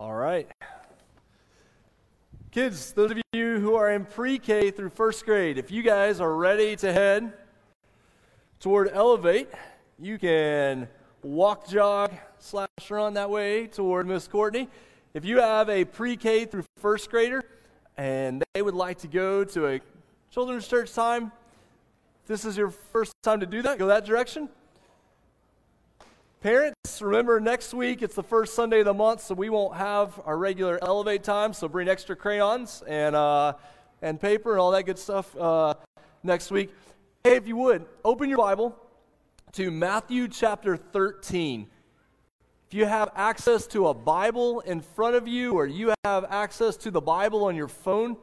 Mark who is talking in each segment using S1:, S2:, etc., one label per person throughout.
S1: All right. Kids, those of you who are in pre K through first grade, if you guys are ready to head toward Elevate, you can walk, jog, slash run that way toward Miss Courtney. If you have a pre K through first grader and they would like to go to a children's church time, this is your first time to do that, go that direction. Parents, remember next week it's the first Sunday of the month, so we won't have our regular Elevate time. So bring extra crayons and uh, and paper and all that good stuff uh, next week. Hey, if you would open your Bible to Matthew chapter 13. If you have access to a Bible in front of you, or you have access to the Bible on your phone,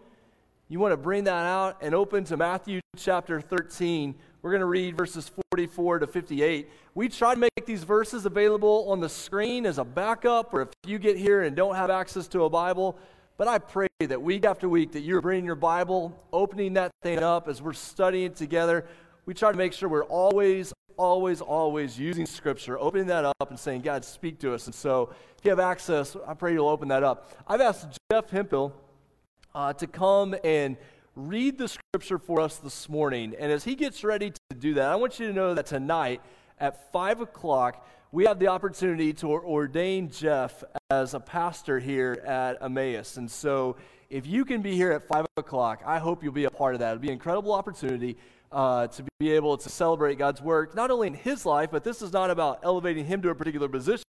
S1: you want to bring that out and open to Matthew chapter 13. We're going to read verses 44 to 58. We try to make these verses available on the screen as a backup, or if you get here and don't have access to a Bible. But I pray that week after week that you're bringing your Bible, opening that thing up as we're studying together. We try to make sure we're always, always, always using Scripture, opening that up and saying, God, speak to us. And so if you have access, I pray you'll open that up. I've asked Jeff Hempel uh, to come and read the scripture for us this morning. And as he gets ready to do that, I want you to know that tonight at 5 o'clock, we have the opportunity to ordain Jeff as a pastor here at Emmaus. And so if you can be here at 5 o'clock, I hope you'll be a part of that. It'll be an incredible opportunity uh, to be able to celebrate God's work, not only in his life, but this is not about elevating him to a particular position.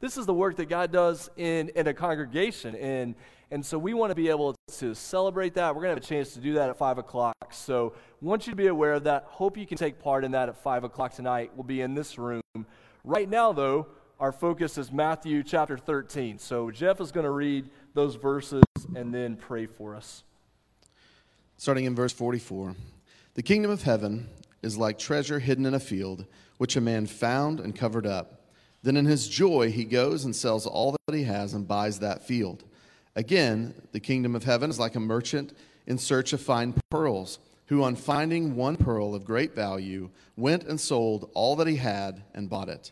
S1: This is the work that God does in, in a congregation. And, and so we want to be able to celebrate that. We're going to have a chance to do that at 5 o'clock. So I want you to be aware of that. Hope you can take part in that at 5 o'clock tonight. We'll be in this room. Right now, though, our focus is Matthew chapter 13. So Jeff is going to read those verses and then pray for us.
S2: Starting in verse 44. The kingdom of heaven is like treasure hidden in a field, which a man found and covered up. Then in his joy he goes and sells all that he has and buys that field. Again, the kingdom of heaven is like a merchant in search of fine pearls, who on finding one pearl of great value went and sold all that he had and bought it.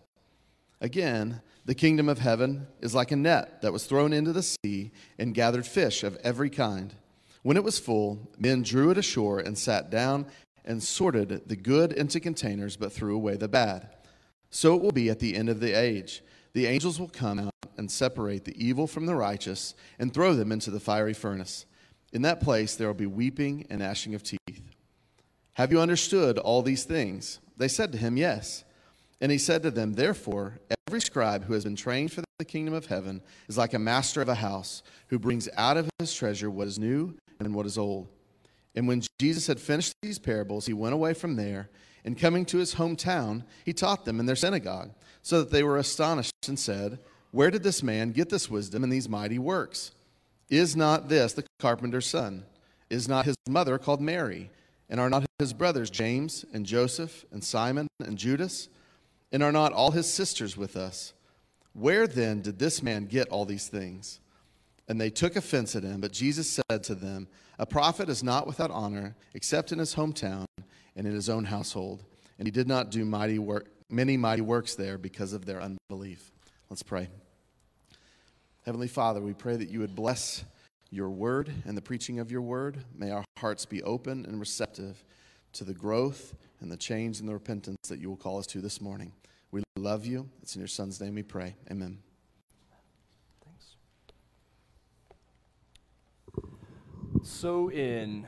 S2: Again, the kingdom of heaven is like a net that was thrown into the sea and gathered fish of every kind. When it was full, men drew it ashore and sat down and sorted the good into containers, but threw away the bad. So it will be at the end of the age. The angels will come out and separate the evil from the righteous and throw them into the fiery furnace. In that place there will be weeping and gnashing of teeth. Have you understood all these things? They said to him, Yes. And he said to them, Therefore, every scribe who has been trained for the kingdom of heaven is like a master of a house who brings out of his treasure what is new and what is old. And when Jesus had finished these parables, he went away from there, and coming to his hometown, he taught them in their synagogue, so that they were astonished and said, Where did this man get this wisdom and these mighty works? Is not this the carpenter's son? Is not his mother called Mary? And are not his brothers James and Joseph and Simon and Judas? And are not all his sisters with us? Where then did this man get all these things? And they took offense at him. But Jesus said to them, A prophet is not without honor except in his hometown and in his own household. And he did not do mighty work, many mighty works there because of their unbelief. Let's pray. Heavenly Father, we pray that you would bless your word and the preaching of your word. May our hearts be open and receptive to the growth and the change and the repentance that you will call us to this morning. We love you. It's in your Son's name we pray. Amen. Thanks.
S1: So in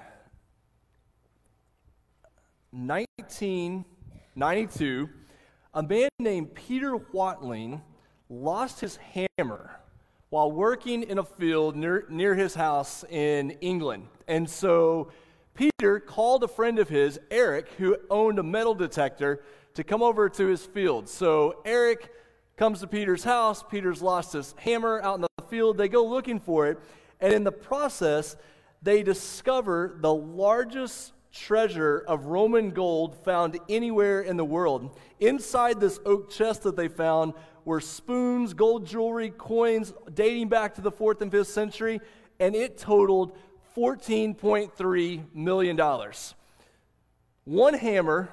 S1: 1992, a man named Peter Whatling lost his hammer while working in a field near, near his house in England. And so Peter called a friend of his, Eric, who owned a metal detector, to come over to his field. So Eric comes to Peter's house. Peter's lost his hammer out in the field. They go looking for it. And in the process, they discover the largest treasure of Roman gold found anywhere in the world. Inside this oak chest that they found were spoons, gold jewelry, coins dating back to the 4th and 5th century, and it totaled $14.3 million. One hammer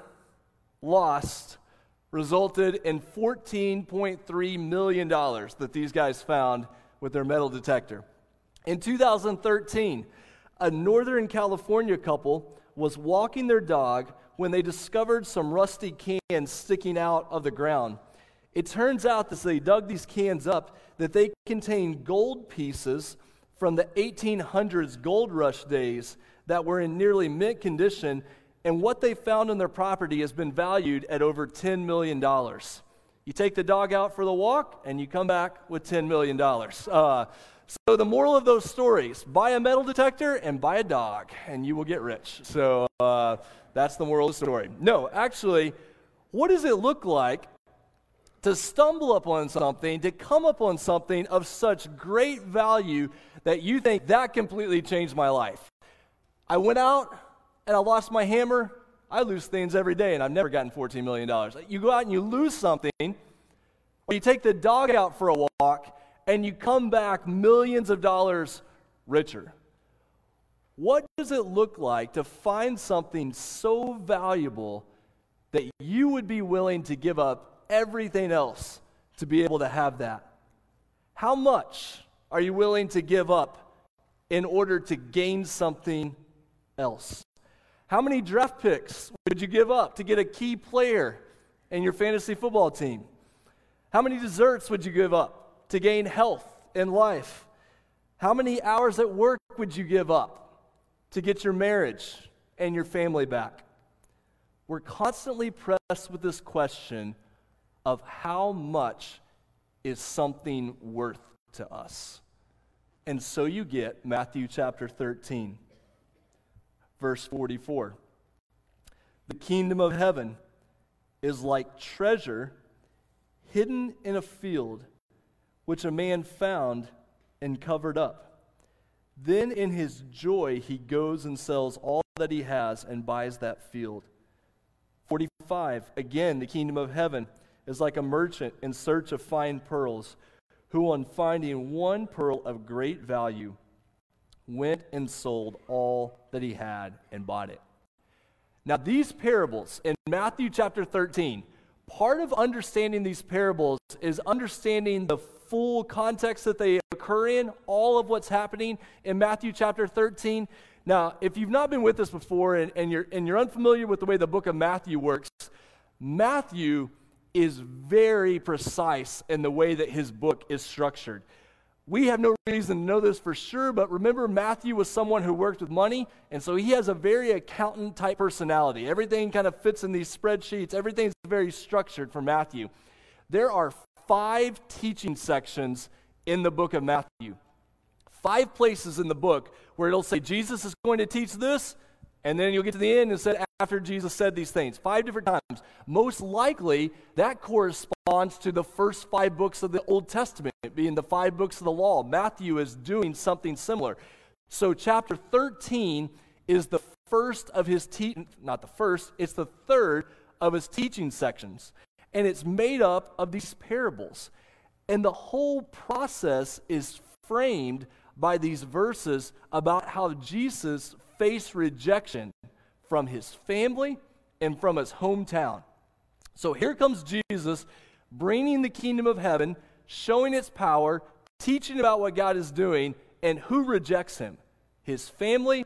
S1: lost resulted in $14.3 million that these guys found with their metal detector. In 2013, a Northern California couple was walking their dog when they discovered some rusty cans sticking out of the ground. It turns out, as they dug these cans up, that they contained gold pieces from the 1800s gold rush days that were in nearly mint condition, and what they found on their property has been valued at over $10 million. You take the dog out for the walk, and you come back with $10 million. Uh, so, the moral of those stories buy a metal detector and buy a dog, and you will get rich. So, uh, that's the moral of the story. No, actually, what does it look like to stumble upon something, to come upon something of such great value that you think that completely changed my life? I went out and I lost my hammer. I lose things every day, and I've never gotten $14 million. You go out and you lose something, or you take the dog out for a walk, and you come back millions of dollars richer. What does it look like to find something so valuable that you would be willing to give up everything else to be able to have that? How much are you willing to give up in order to gain something else? How many draft picks would you give up to get a key player in your fantasy football team? How many desserts would you give up to gain health and life? How many hours at work would you give up to get your marriage and your family back? We're constantly pressed with this question of how much is something worth to us? And so you get Matthew chapter 13, verse 44. The kingdom of heaven is like treasure hidden in a field, which a man found and covered up. Then in his joy, he goes and sells all that he has and buys that field. 45. Again, the kingdom of heaven is like a merchant in search of fine pearls, who, on finding one pearl of great value, went and sold all that he had and bought it. Now, these parables in Matthew chapter 13, part of understanding these parables is understanding the full context that they occur in, all of what's happening in Matthew chapter 13. Now, if you've not been with us before and, and, you're, and you're unfamiliar with the way the book of Matthew works, Matthew is very precise in the way that his book is structured. We have no reason to know this for sure, but remember, Matthew was someone who worked with money, and so he has a very accountant type personality. Everything kind of fits in these spreadsheets, everything's very structured for Matthew. There are five teaching sections in the book of Matthew. Five places in the book where it'll say Jesus is going to teach this, and then you'll get to the end and said after Jesus said these things. Five different times. Most likely, that corresponds to the first five books of the Old Testament, being the five books of the law. Matthew is doing something similar. So, chapter 13 is the first of his teaching, not the first, it's the third of his teaching sections. And it's made up of these parables. And the whole process is framed by these verses about how Jesus face rejection from his family and from his hometown. So here comes Jesus bringing the kingdom of heaven, showing its power, teaching about what God is doing, and who rejects him? His family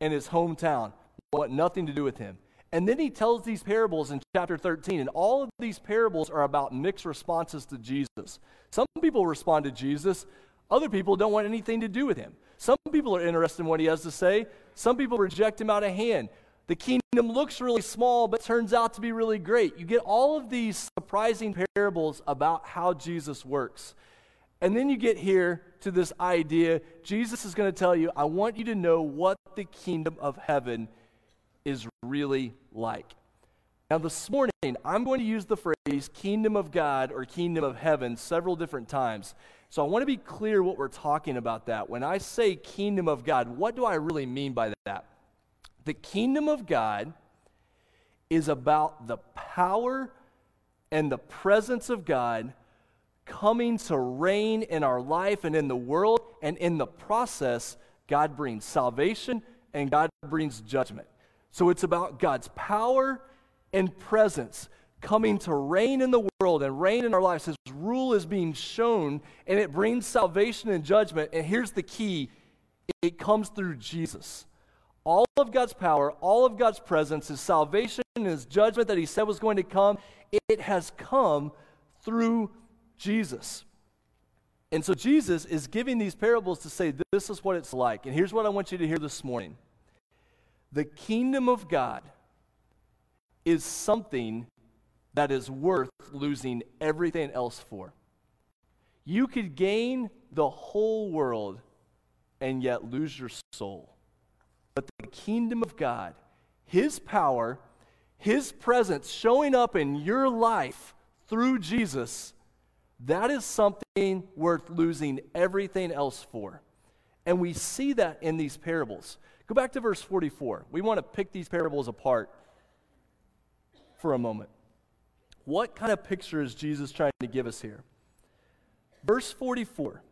S1: and his hometown want nothing to do with him. And then he tells these parables in chapter 13, and all of these parables are about mixed responses to Jesus. Some people respond to Jesus, other people don't want anything to do with him. Some people are interested in what he has to say. Some people reject him out of hand. The kingdom looks really small, but turns out to be really great. You get all of these surprising parables about how Jesus works. And then you get here to this idea Jesus is going to tell you, I want you to know what the kingdom of heaven is really like. Now, this morning, I'm going to use the phrase kingdom of God or kingdom of heaven several different times. So I want to be clear what we're talking about that. When I say kingdom of God, what do I really mean by that? The kingdom of God is about the power and the presence of God coming to reign in our life and in the world. And in the process, God brings salvation and God brings judgment. So it's about God's power and presence coming to reign in the world and reign in our lives. His rule is being shown, and it brings salvation and judgment. And here's the key it comes through Jesus. All of God's power, all of God's presence, His salvation, His judgment that He said was going to come, it has come through Jesus. And so Jesus is giving these parables to say, this is what it's like. And here's what I want you to hear this morning the kingdom of God is something that is worth losing everything else for. You could gain the whole world and yet lose your soul. But the kingdom of God, His power, His presence showing up in your life through Jesus, that is something worth losing everything else for. And we see that in these parables. Go back to verse 44. We want to pick these parables apart for a moment. What kind of picture is Jesus trying to give us here? Verse 44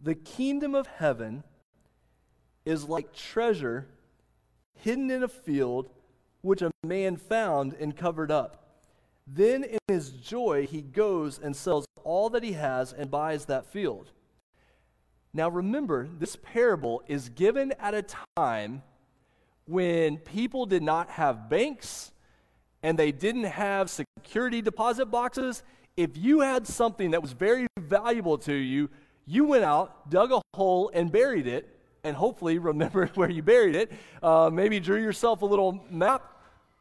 S1: The kingdom of heaven is like treasure hidden in a field, which a man found and covered up. Then, in his joy, he goes and sells all that he has and buys that field. Now, remember, this parable is given at a time when people did not have banks and they didn't have security deposit boxes. If you had something that was very valuable to you, you went out, dug a hole, and buried it, and hopefully remembered where you buried it. Uh, maybe drew yourself a little map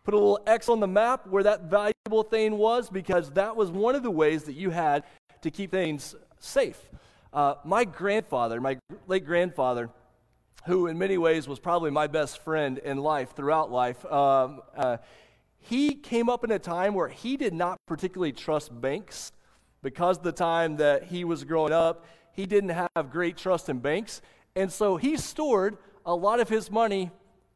S1: put a little X on the map where that valuable thing was because that was one of the ways that you had to keep things safe. Uh, my grandfather, my late grandfather, who in many ways was probably my best friend in life, throughout life, um, uh, he came up in a time where he did not particularly trust banks because the time that he was growing up, he didn't have great trust in banks. And so he stored a lot of his money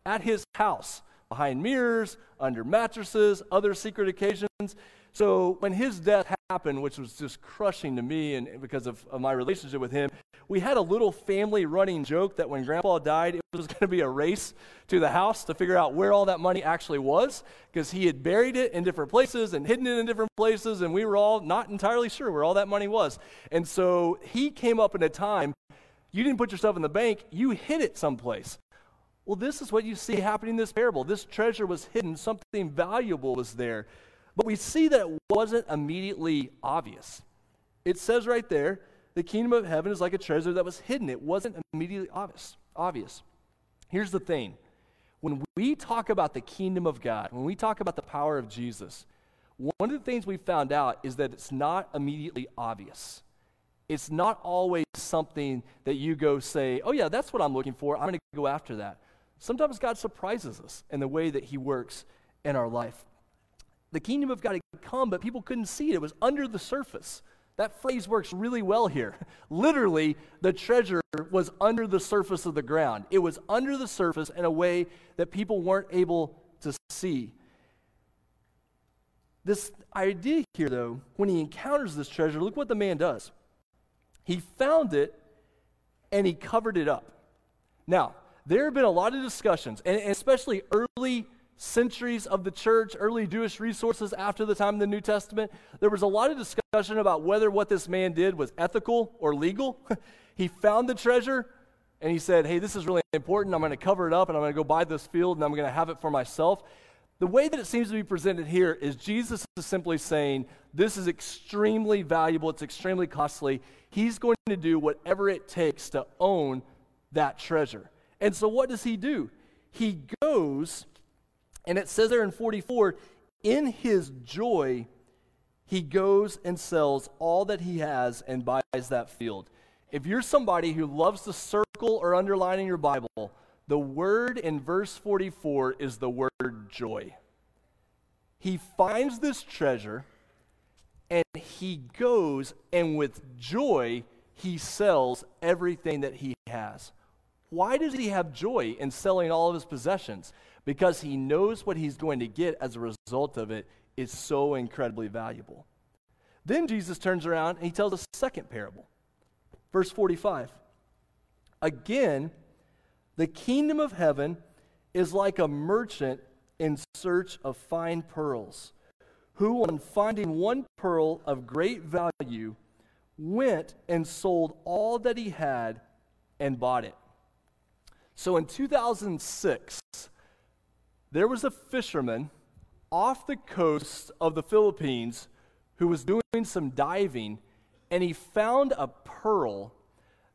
S1: at his house behind mirrors, under mattresses, other secret occasions. So when his death happened, which was just crushing to me and because of, of my relationship with him, we had a little family running joke that when grandpa died, it was going to be a race to the house to figure out where all that money actually was because he had buried it in different places and hidden it in different places, and we were all not entirely sure where all that money was. And so he came up in a time you didn't put yourself in the bank, you hid it someplace. Well, this is what you see happening in this parable. This treasure was hidden, something valuable was there. But we see that it wasn't immediately obvious. It says right there, the kingdom of heaven is like a treasure that was hidden. It wasn't immediately obvious. obvious. Here's the thing when we talk about the kingdom of God, when we talk about the power of Jesus, one of the things we found out is that it's not immediately obvious. It's not always something that you go say, oh, yeah, that's what I'm looking for. I'm going to go after that. Sometimes God surprises us in the way that He works in our life. The kingdom of God had come, but people couldn't see it. It was under the surface. That phrase works really well here. Literally, the treasure was under the surface of the ground. It was under the surface in a way that people weren't able to see. This idea here, though, when he encounters this treasure, look what the man does. He found it and he covered it up. Now, there have been a lot of discussions, and especially early centuries of the church, early Jewish resources after the time of the New Testament, there was a lot of discussion about whether what this man did was ethical or legal. he found the treasure and he said, Hey, this is really important. I'm going to cover it up and I'm going to go buy this field and I'm going to have it for myself. The way that it seems to be presented here is Jesus is simply saying, This is extremely valuable, it's extremely costly. He's going to do whatever it takes to own that treasure. And so what does he do? He goes, and it says there in 44, in his joy, he goes and sells all that he has and buys that field. If you're somebody who loves to circle or underline in your Bible, the word in verse 44 is the word joy. He finds this treasure and he goes and with joy he sells everything that he has. Why does he have joy in selling all of his possessions? Because he knows what he's going to get as a result of it is so incredibly valuable. Then Jesus turns around and he tells a second parable. Verse 45. Again, the kingdom of heaven is like a merchant in search of fine pearls, who, on finding one pearl of great value, went and sold all that he had and bought it. So in 2006, there was a fisherman off the coast of the Philippines who was doing some diving, and he found a pearl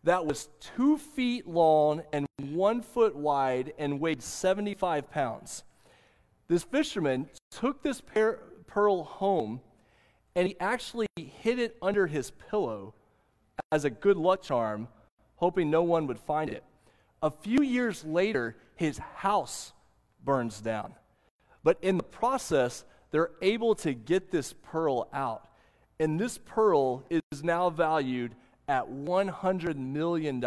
S1: that was two feet long and one foot wide and weighed 75 pounds. This fisherman took this pearl home and he actually hid it under his pillow as a good luck charm, hoping no one would find it. A few years later, his house burns down. But in the process, they're able to get this pearl out. And this pearl is now valued at $100 million.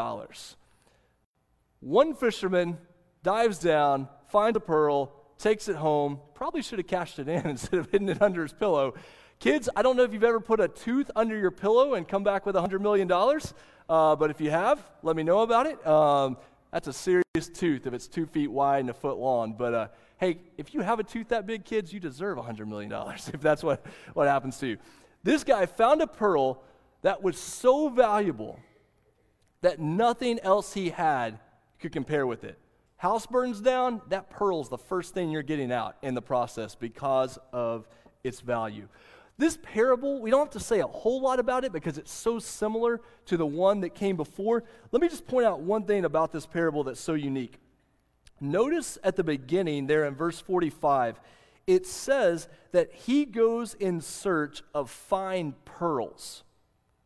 S1: One fisherman dives down, finds a pearl, takes it home, probably should have cashed it in instead of hiding it under his pillow. Kids, I don't know if you've ever put a tooth under your pillow and come back with $100 million, uh, but if you have, let me know about it. Um, that's a serious tooth if it's two feet wide and a foot long. But uh, hey, if you have a tooth that big, kids, you deserve $100 million if that's what, what happens to you. This guy found a pearl that was so valuable that nothing else he had could compare with it. House burns down, that pearl's the first thing you're getting out in the process because of its value. This parable, we don't have to say a whole lot about it because it's so similar to the one that came before. Let me just point out one thing about this parable that's so unique. Notice at the beginning, there in verse 45, it says that he goes in search of fine pearls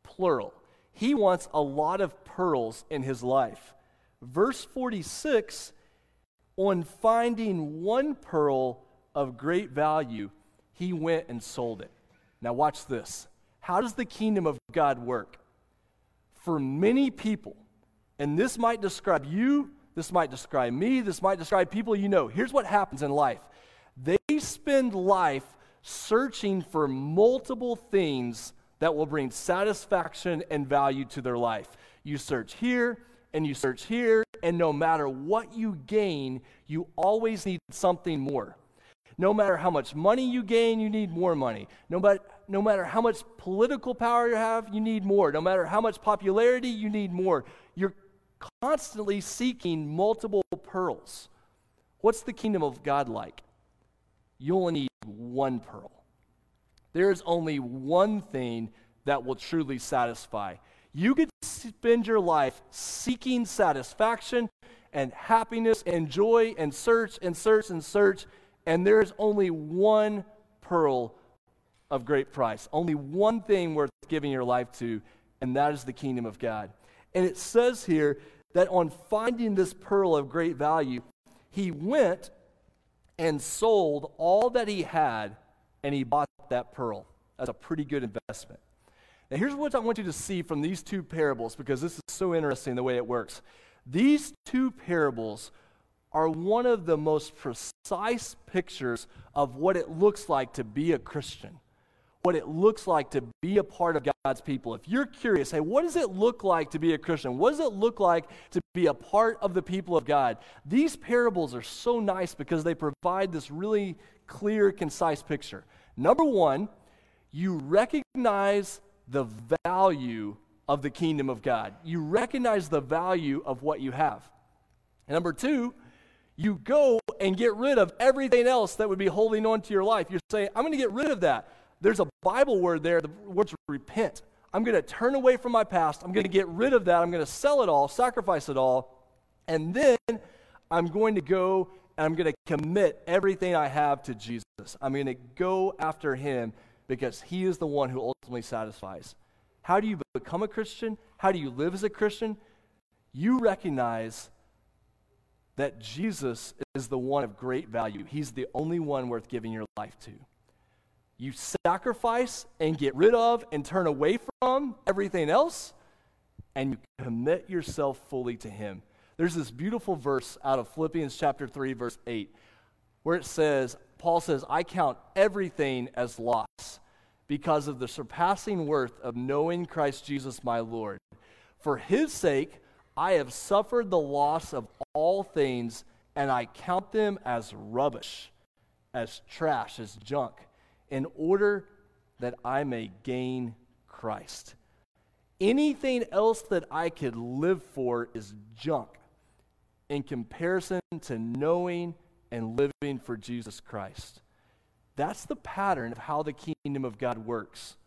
S1: plural. He wants a lot of pearls in his life. Verse 46 on finding one pearl of great value, he went and sold it. Now, watch this. How does the kingdom of God work? For many people, and this might describe you, this might describe me, this might describe people you know. Here's what happens in life they spend life searching for multiple things that will bring satisfaction and value to their life. You search here and you search here, and no matter what you gain, you always need something more. No matter how much money you gain, you need more money. No, matter, no matter how much political power you have, you need more. No matter how much popularity, you need more. You're constantly seeking multiple pearls. What's the kingdom of God like? You only need one pearl. There is only one thing that will truly satisfy. You could spend your life seeking satisfaction and happiness and joy and search and search and search, and there is only one pearl of great price, only one thing worth giving your life to, and that is the kingdom of God. And it says here that on finding this pearl of great value, he went and sold all that he had and he bought that pearl. That's a pretty good investment. Now, here's what I want you to see from these two parables because this is so interesting the way it works. These two parables are one of the most precise pictures of what it looks like to be a Christian, what it looks like to be a part of God's people. If you're curious, hey, what does it look like to be a Christian? What does it look like to be a part of the people of God? These parables are so nice because they provide this really clear, concise picture. Number one, you recognize the value of the kingdom of God. You recognize the value of what you have. And number two, you go and get rid of everything else that would be holding on to your life. You're saying, I'm going to get rid of that. There's a Bible word there, the word's repent. I'm going to turn away from my past. I'm going to get rid of that. I'm going to sell it all, sacrifice it all. And then I'm going to go and I'm going to commit everything I have to Jesus. I'm going to go after him because he is the one who ultimately satisfies. How do you become a Christian? How do you live as a Christian? You recognize that Jesus is the one of great value. He's the only one worth giving your life to. You sacrifice and get rid of and turn away from everything else, and you commit yourself fully to Him. There's this beautiful verse out of Philippians chapter 3, verse 8, where it says, Paul says, I count everything as loss because of the surpassing worth of knowing Christ Jesus my Lord. For his sake, I have suffered the loss of all things, and I count them as rubbish, as trash, as junk, in order that I may gain Christ. Anything else that I could live for is junk in comparison to knowing and living for Jesus Christ. That's the pattern of how the kingdom of God works.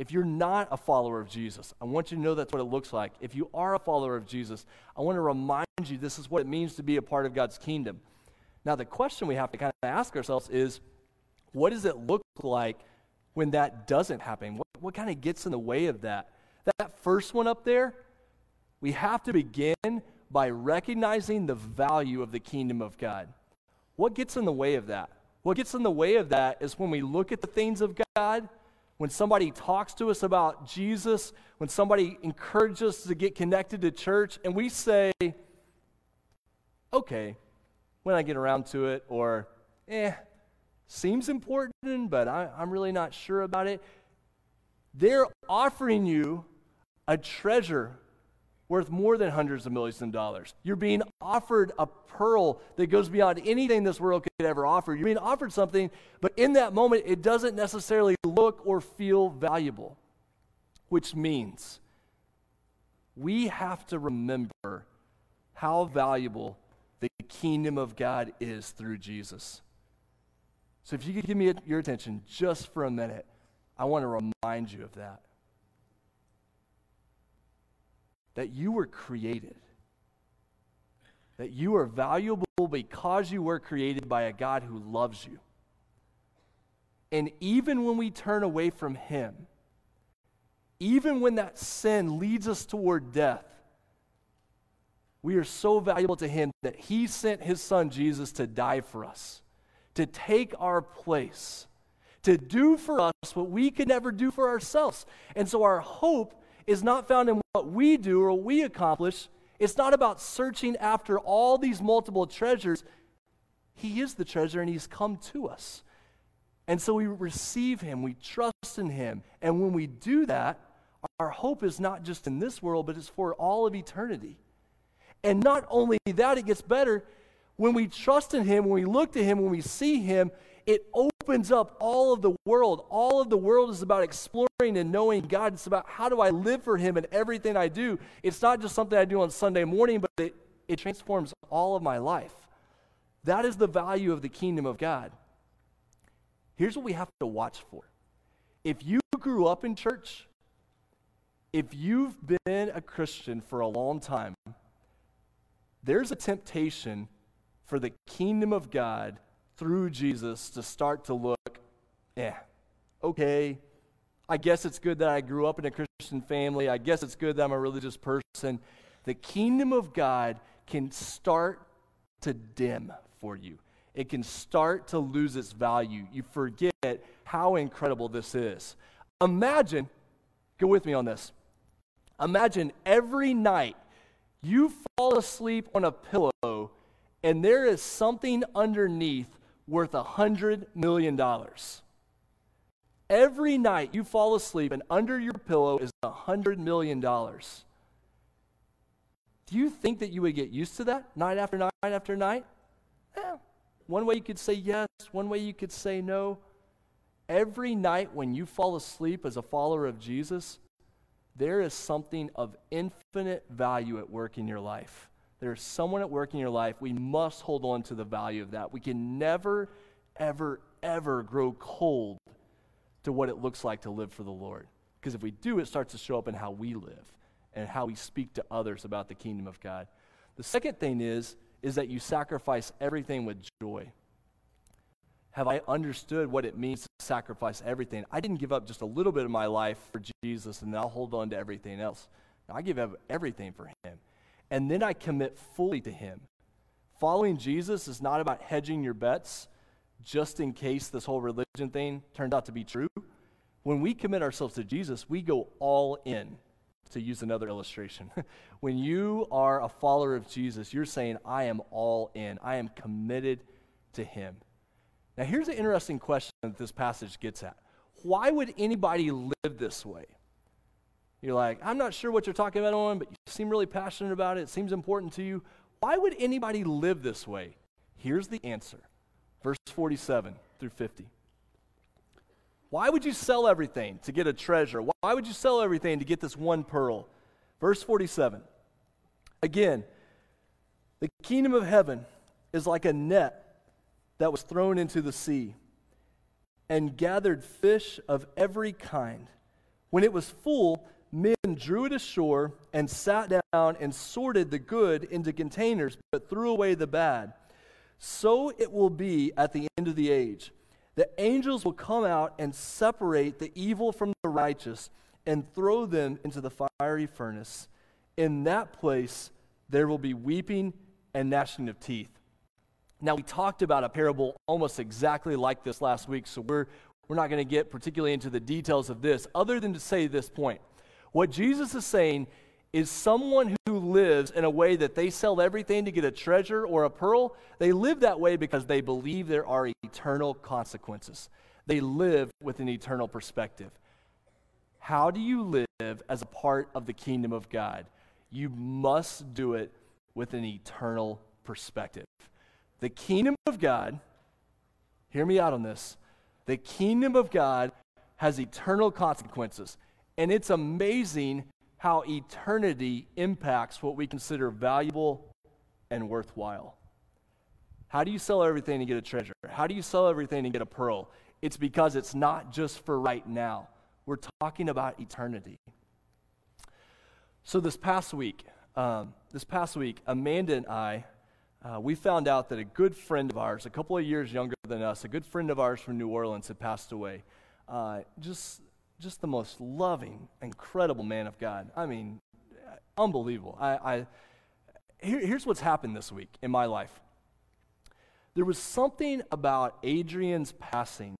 S1: If you're not a follower of Jesus, I want you to know that's what it looks like. If you are a follower of Jesus, I want to remind you this is what it means to be a part of God's kingdom. Now, the question we have to kind of ask ourselves is what does it look like when that doesn't happen? What, what kind of gets in the way of that? That first one up there, we have to begin by recognizing the value of the kingdom of God. What gets in the way of that? What gets in the way of that is when we look at the things of God, when somebody talks to us about Jesus, when somebody encourages us to get connected to church, and we say, okay, when I get around to it, or eh, seems important, but I, am really not sure about it. They're offering you a treasure worth more than hundreds of millions of dollars. You're being offered a pearl that goes beyond anything this world could ever offer. You're being offered something, but in that moment, it doesn't necessarily look or feel valuable, which means we have to remember how valuable the kingdom of God is through Jesus. So, if you could give me your attention just for a minute, I want to remind you of that that you were created, that you are valuable because you were created by a God who loves you. And even when we turn away from Him, even when that sin leads us toward death, we are so valuable to Him that He sent His Son Jesus to die for us, to take our place, to do for us what we could never do for ourselves. And so our hope is not found in what we do or we accomplish. It's not about searching after all these multiple treasures. He is the treasure and He's come to us. And so we receive Him, we trust in Him. And when we do that, our hope is not just in this world, but it's for all of eternity. And not only that, it gets better. When we trust in Him, when we look to Him, when we see Him, it opens up all of the world. All of the world is about exploring and knowing God. It's about how do I live for Him in everything I do. It's not just something I do on Sunday morning, but it, it transforms all of my life. That is the value of the kingdom of God. Here's what we have to watch for. If you grew up in church, if you've been a Christian for a long time, there's a temptation for the kingdom of God through Jesus to start to look, yeah, okay, I guess it's good that I grew up in a Christian family. I guess it's good that I'm a religious person. The kingdom of God can start to dim for you. It can start to lose its value. You forget how incredible this is. Imagine, go with me on this. Imagine every night you fall asleep on a pillow and there is something underneath worth a $100 million. Every night you fall asleep and under your pillow is a $100 million. Do you think that you would get used to that night after night after night? One way you could say yes, one way you could say no. Every night when you fall asleep as a follower of Jesus, there is something of infinite value at work in your life. There's someone at work in your life. We must hold on to the value of that. We can never, ever, ever grow cold to what it looks like to live for the Lord. Because if we do, it starts to show up in how we live and how we speak to others about the kingdom of God. The second thing is, is that you sacrifice everything with joy. Have I understood what it means to sacrifice everything? I didn't give up just a little bit of my life for Jesus and I'll hold on to everything else. I give up everything for Him and then I commit fully to Him. Following Jesus is not about hedging your bets just in case this whole religion thing turned out to be true. When we commit ourselves to Jesus, we go all in, to use another illustration. when you are a follower of Jesus, you're saying, I am all in, I am committed to Him. Now, here's an interesting question that this passage gets at why would anybody live this way? You're like, I'm not sure what you're talking about on, but you seem really passionate about it. It seems important to you. Why would anybody live this way? Here's the answer verse 47 through 50. Why would you sell everything to get a treasure? Why would you sell everything to get this one pearl? Verse 47. Again, the kingdom of heaven is like a net that was thrown into the sea and gathered fish of every kind. When it was full, men drew it ashore and sat down and sorted the good into containers, but threw away the bad. So it will be at the end of the age. The angels will come out and separate the evil from the righteous and throw them into the fiery furnace. In that place, there will be weeping and gnashing of teeth. Now, we talked about a parable almost exactly like this last week, so we're, we're not going to get particularly into the details of this, other than to say this point. What Jesus is saying is someone who lives in a way that they sell everything to get a treasure or a pearl, they live that way because they believe there are eternal consequences. They live with an eternal perspective. How do you live as a part of the kingdom of God? You must do it with an eternal perspective. The kingdom of God, hear me out on this, the kingdom of God has eternal consequences. And it's amazing how eternity impacts what we consider valuable and worthwhile. How do you sell everything to get a treasure? How do you sell everything to get a pearl? It's because it's not just for right now. We're talking about eternity. So this past week, um, this past week, Amanda and I, uh, we found out that a good friend of ours, a couple of years younger than us, a good friend of ours from New Orleans, had passed away. Uh, just just the most loving, incredible man of God. I mean, unbelievable. I, I here, here's what's happened this week in my life. There was something about Adrian's passing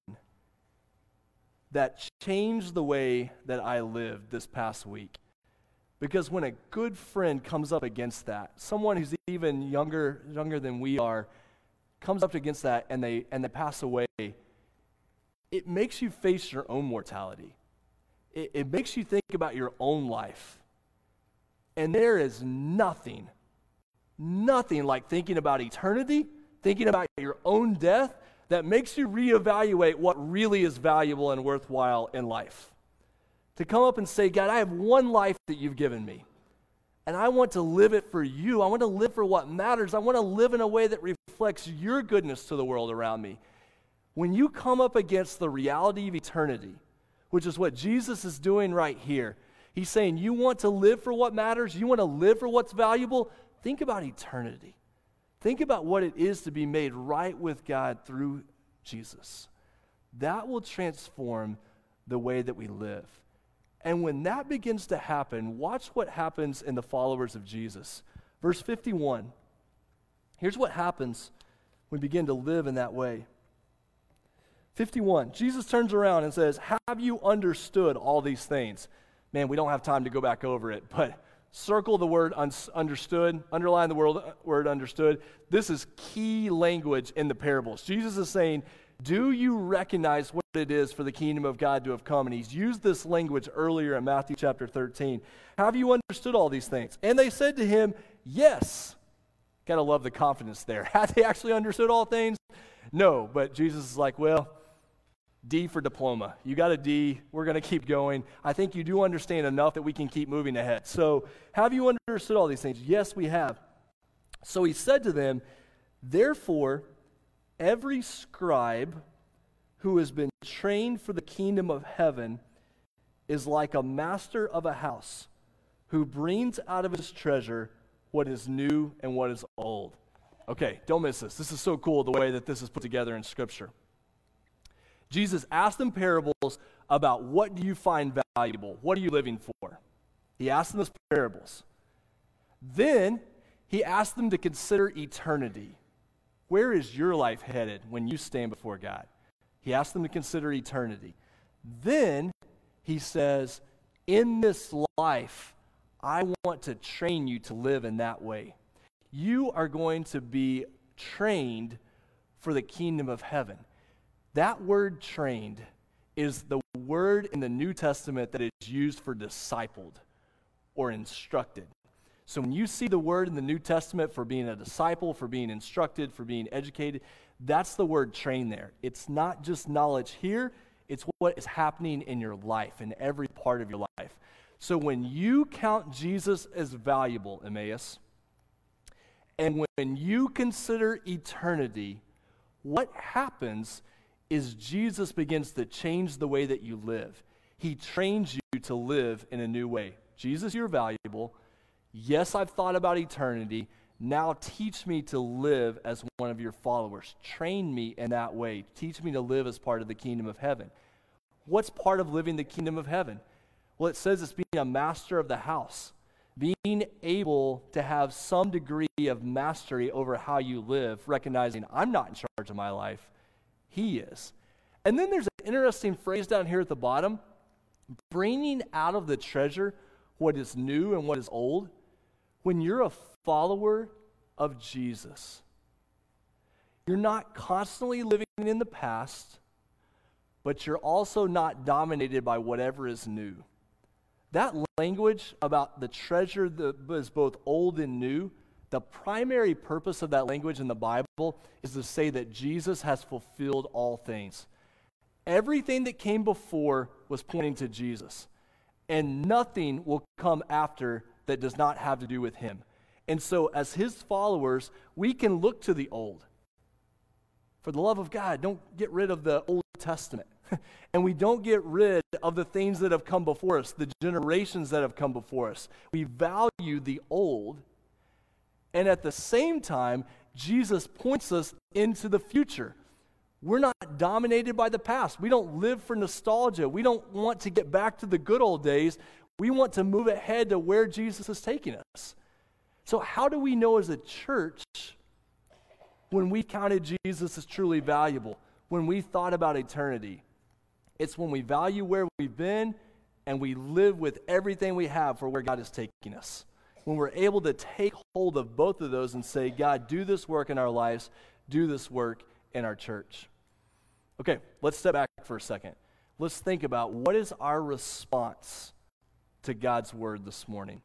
S1: that changed the way that I lived this past week. Because when a good friend comes up against that, someone who's even younger, younger than we are, comes up against that and they, and they pass away, it makes you face your own mortality it, it makes you think about your own life. And there is nothing, nothing like thinking about eternity, thinking about your own death, that makes you reevaluate what really is valuable and worthwhile in life. To come up and say, God, I have one life that you've given me, and I want to live it for you. I want to live for what matters. I want to live in a way that reflects your goodness to the world around me. When you come up against the reality of eternity, which is what Jesus is doing right here. He's saying, You want to live for what matters? You want to live for what's valuable? Think about eternity. Think about what it is to be made right with God through Jesus. That will transform the way that we live. And when that begins to happen, watch what happens in the followers of Jesus. Verse 51. Here's what happens when we begin to live in that way. 51. Jesus turns around and says, Have you understood all these things? Man, we don't have time to go back over it, but circle the word un- understood, underline the word, uh, word understood. This is key language in the parables. Jesus is saying, Do you recognize what it is for the kingdom of God to have come? And he's used this language earlier in Matthew chapter 13. Have you understood all these things? And they said to him, Yes. Gotta love the confidence there. Have they actually understood all things? No, but Jesus is like, Well, D for diploma. You got a D. We're going to keep going. I think you do understand enough that we can keep moving ahead. So, have you understood all these things? Yes, we have. So he said to them, Therefore, every scribe who has been trained for the kingdom of heaven is like a master of a house who brings out of his treasure what is new and what is old. Okay, don't miss this. This is so cool the way that this is put together in Scripture. Jesus asked them parables about what do you find valuable? What are you living for? He asked them those parables. Then he asked them to consider eternity. Where is your life headed when you stand before God? He asked them to consider eternity. Then he says, In this life, I want to train you to live in that way. You are going to be trained for the kingdom of heaven. That word trained is the word in the New Testament that is used for discipled or instructed. So when you see the word in the New Testament for being a disciple, for being instructed, for being educated, that's the word train there. It's not just knowledge here, it's what is happening in your life, in every part of your life. So when you count Jesus as valuable, Emmaus, and when you consider eternity, what happens is Jesus begins to change the way that you live. He trains you to live in a new way. Jesus, you're valuable. Yes, I've thought about eternity. Now teach me to live as one of your followers. Train me in that way. Teach me to live as part of the kingdom of heaven. What's part of living the kingdom of heaven? Well, it says it's being a master of the house, being able to have some degree of mastery over how you live, recognizing I'm not in charge of my life, He is. And then there's an interesting phrase down here at the bottom bringing out of the treasure what is new and what is old. When you're a follower of Jesus, you're not constantly living in the past but you're also not dominated by whatever is new. That language about the treasure that is both old and new, the primary purpose of that language in the Bible is to say that Jesus has fulfilled all things. Everything that came before was pointing to Jesus, and nothing will come after that does not have to do with him. And so, as his followers, we can look to the old. For the love of God, don't get rid of the Old Testament. and we don't get rid of the things that have come before us, the generations that have come before us. We value the old, and at the same time, Jesus points us into the future. We're not dominated by the past. We don't live for nostalgia. We don't want to get back to the good old days. We want to move ahead to where Jesus is taking us. So, how do we know as a church when we counted Jesus as truly valuable, when we thought about eternity? It's when we value where we've been and we live with everything we have for where God is taking us. When we're able to take hold of both of those and say, God, do this work in our lives, do this work in our church. Okay, let's step back for a second. Let's think about what is our response to God's word this morning.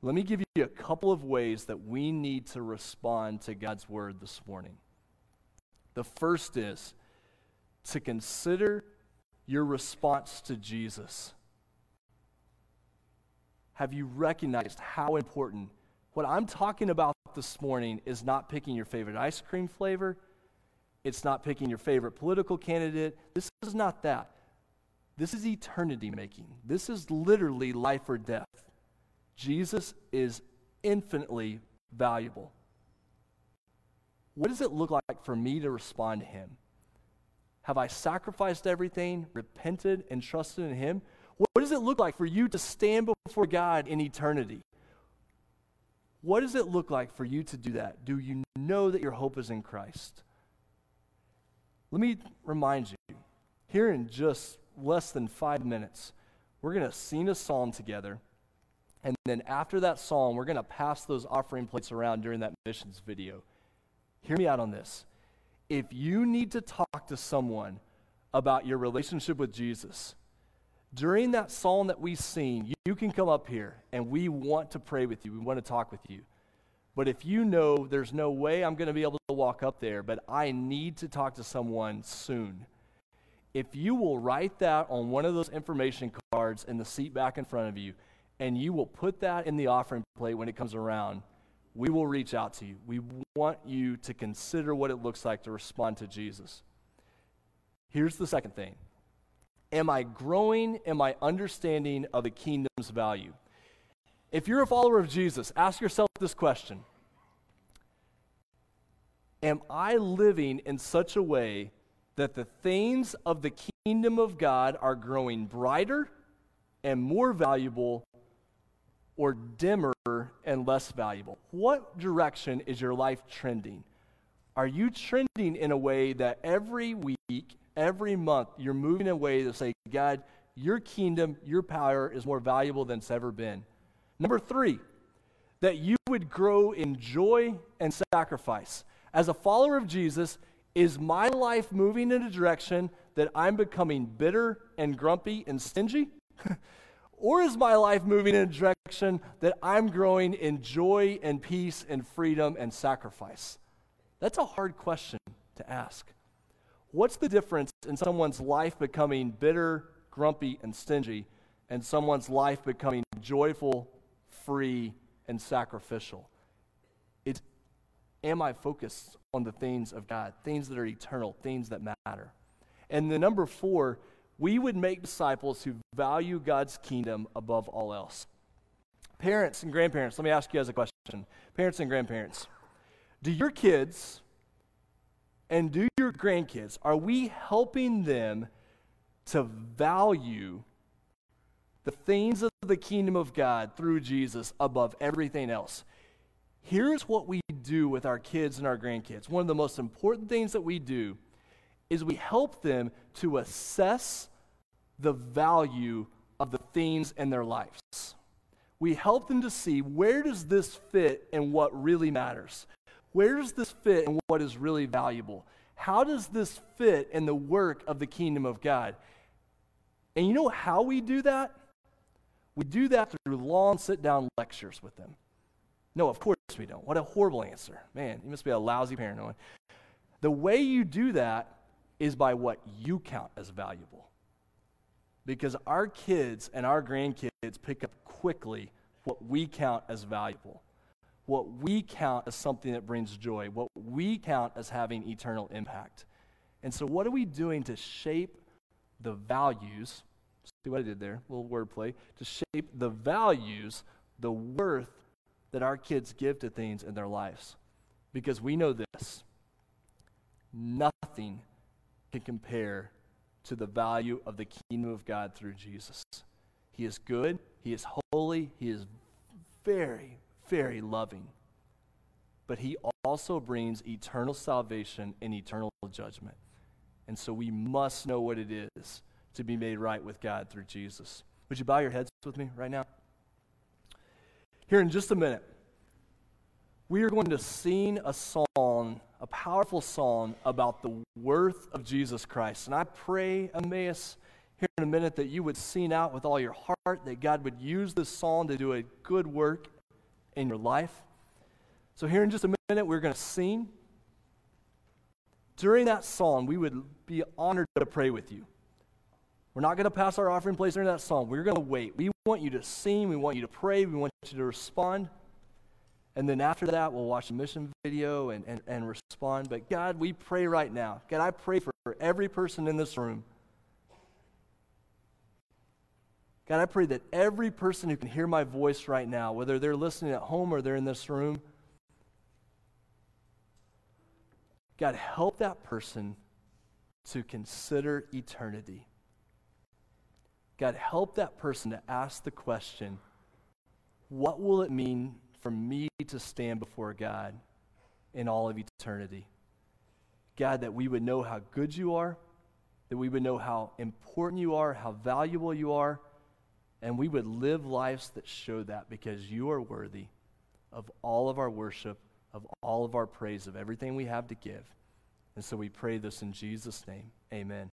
S1: Let me give you a couple of ways that we need to respond to God's word this morning. The first is to consider your response to Jesus. Have you recognized how important what I'm talking about this morning is not picking your favorite ice cream flavor? It's not picking your favorite political candidate. This is not that. This is eternity making. This is literally life or death. Jesus is infinitely valuable. What does it look like for me to respond to him? Have I sacrificed everything, repented, and trusted in Him? What does it look like for you to stand before God in eternity? What does it look like for you to do that? Do you know that your hope is in Christ? Let me remind you here in just less than five minutes, we're going to sing a psalm together. And then after that psalm, we're going to pass those offering plates around during that missions video. Hear me out on this if you need to talk to someone about your relationship with Jesus, during that song that we sing, you can come up here and we want to pray with you. We want to talk with you. But if you know there's no way I'm going to be able to walk up there, but I need to talk to someone soon, if you will write that on one of those information cards in the seat back in front of you, and you will put that in the offering plate when it comes around, we will reach out to you. We want you to consider what it looks like to respond to Jesus. Here's the second thing Am I growing in my understanding of the kingdom's value? If you're a follower of Jesus, ask yourself this question Am I living in such a way that the things of the kingdom of God are growing brighter and more valuable or dimmer and less valuable? What direction is your life trending? Are you trending in a way that every week, every month, you're moving in a way to say, God, your kingdom, your power is more valuable than it's ever been? Number three, that you would grow in joy and sacrifice. As a follower of Jesus, is my life moving in a direction that I'm becoming bitter and grumpy and stingy? Or is my life moving in a direction that I'm growing in joy and peace and freedom and sacrifice? That's a hard question to ask. What's the difference in someone's life becoming bitter, grumpy, and stingy, and someone's life becoming joyful, free, and sacrificial? It's am I focused on the things of God, things that are eternal, things that matter? And the number four, we would make disciples who value God's kingdom above all else. Parents and grandparents, let me ask you guys a question. Parents and grandparents, do your kids and do your grandkids, are we helping them to value the things of the kingdom of God through Jesus above everything else? Here's what we do with our kids and our grandkids. One of the most important things that we do is we help them to assess the value of the things in their lives. We help them to see where does this fit and what really matters? Where does this fit in what is really valuable? How does this fit in the work of the kingdom of God? And you know how we do that? We do that through long sit down lectures with them. No, of course we don't. What a horrible answer. Man, you must be a lousy parent. The way you do that is by what you count as valuable. Because our kids and our grandkids pick up quickly what we count as valuable what we count as something that brings joy, what we count as having eternal impact. And so, what are we doing to shape the values? See what I did there? A little wordplay. To shape the values, the worth that our kids give to things in their lives. Because we know this nothing can compare to the value of the kingdom of God through Jesus. He is good, He is holy, He is very, very loving, but he also brings eternal salvation and eternal judgment. And so we must know what it is to be made right with God through Jesus. Would you bow your heads with me right now? Here in just a minute, we are going to sing a song, a powerful song about the worth of Jesus Christ. And I pray, Emmaus, here in a minute, that you would sing out with all your heart, that God would use this song to do a good work in your life. So, here in just a minute, we're going to sing. During that song, we would be honored to pray with you. We're not going to pass our offering place during that song. We're going to wait. We want you to sing. We want you to pray. We want you to respond. And then after that, we'll watch a mission video and, and, and respond. But God, we pray right now. God, I pray for every person in this room God, I pray that every person who can hear my voice right now, whether they're listening at home or they're in this room, God, help that person to consider eternity. God, help that person to ask the question what will it mean for me to stand before God in all of eternity? God, that we would know how good you are, that we would know how important you are, how valuable you are and we would live lives that show that because you are worthy of all of our worship, of all of our praise, of everything we have to give. And so we pray this in Jesus' name. Amen.